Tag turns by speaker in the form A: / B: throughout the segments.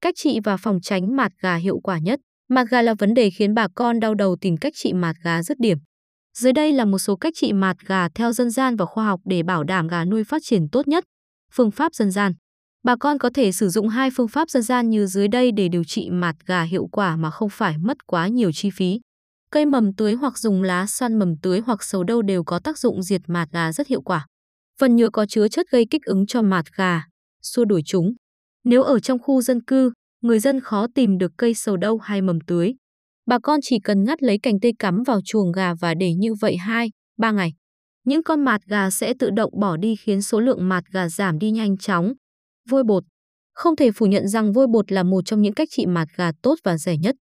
A: Cách trị và phòng tránh mạt gà hiệu quả nhất. Mạt gà là vấn đề khiến bà con đau đầu tìm cách trị mạt gà dứt điểm. Dưới đây là một số cách trị mạt gà theo dân gian và khoa học để bảo đảm gà nuôi phát triển tốt nhất. Phương pháp dân gian. Bà con có thể sử dụng hai phương pháp dân gian như dưới đây để điều trị mạt gà hiệu quả mà không phải mất quá nhiều chi phí. Cây mầm tưới hoặc dùng lá xoăn mầm tưới hoặc sầu đâu đều có tác dụng diệt mạt gà rất hiệu quả. Phần nhựa có chứa chất gây kích ứng cho mạt gà, xua đuổi chúng. Nếu ở trong khu dân cư, người dân khó tìm được cây sầu đâu hay mầm tưới. Bà con chỉ cần ngắt lấy cành tây cắm vào chuồng gà và để như vậy 2, 3 ngày. Những con mạt gà sẽ tự động bỏ đi khiến số lượng mạt gà giảm đi nhanh chóng. Vôi bột Không thể phủ nhận rằng vôi bột là một trong những cách trị mạt gà tốt và rẻ nhất.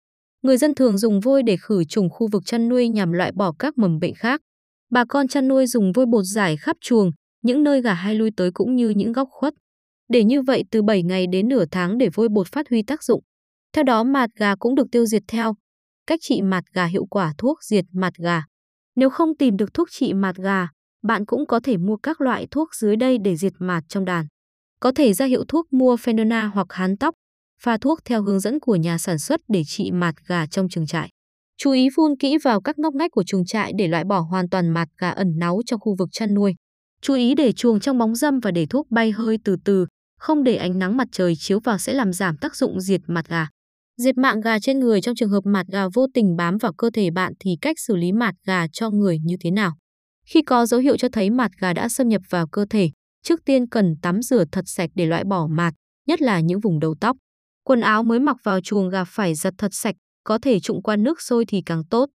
A: Người dân thường dùng vôi để khử trùng khu vực chăn nuôi nhằm loại bỏ các mầm bệnh khác. Bà con chăn nuôi dùng vôi bột giải khắp chuồng, những nơi gà hay lui tới cũng như những góc khuất. Để như vậy từ 7 ngày đến nửa tháng để vôi bột phát huy tác dụng. Theo đó mạt gà cũng được tiêu diệt theo. Cách trị mạt gà hiệu quả thuốc diệt mạt gà. Nếu không tìm được thuốc trị mạt gà, bạn cũng có thể mua các loại thuốc dưới đây để diệt mạt trong đàn. Có thể ra hiệu thuốc mua Phenona hoặc hán tóc, pha thuốc theo hướng dẫn của nhà sản xuất để trị mạt gà trong trường trại. Chú ý phun kỹ vào các ngóc ngách của chuồng trại để loại bỏ hoàn toàn mạt gà ẩn náu trong khu vực chăn nuôi. Chú ý để chuồng trong bóng râm và để thuốc bay hơi từ từ, không để ánh nắng mặt trời chiếu vào sẽ làm giảm tác dụng diệt mạt gà. Diệt mạng gà trên người trong trường hợp mạt gà vô tình bám vào cơ thể bạn thì cách xử lý mạt gà cho người như thế nào? Khi có dấu hiệu cho thấy mạt gà đã xâm nhập vào cơ thể, trước tiên cần tắm rửa thật sạch để loại bỏ mạt, nhất là những vùng đầu tóc. Quần áo mới mặc vào chuồng gà phải giặt thật sạch, có thể trụng qua nước sôi thì càng tốt.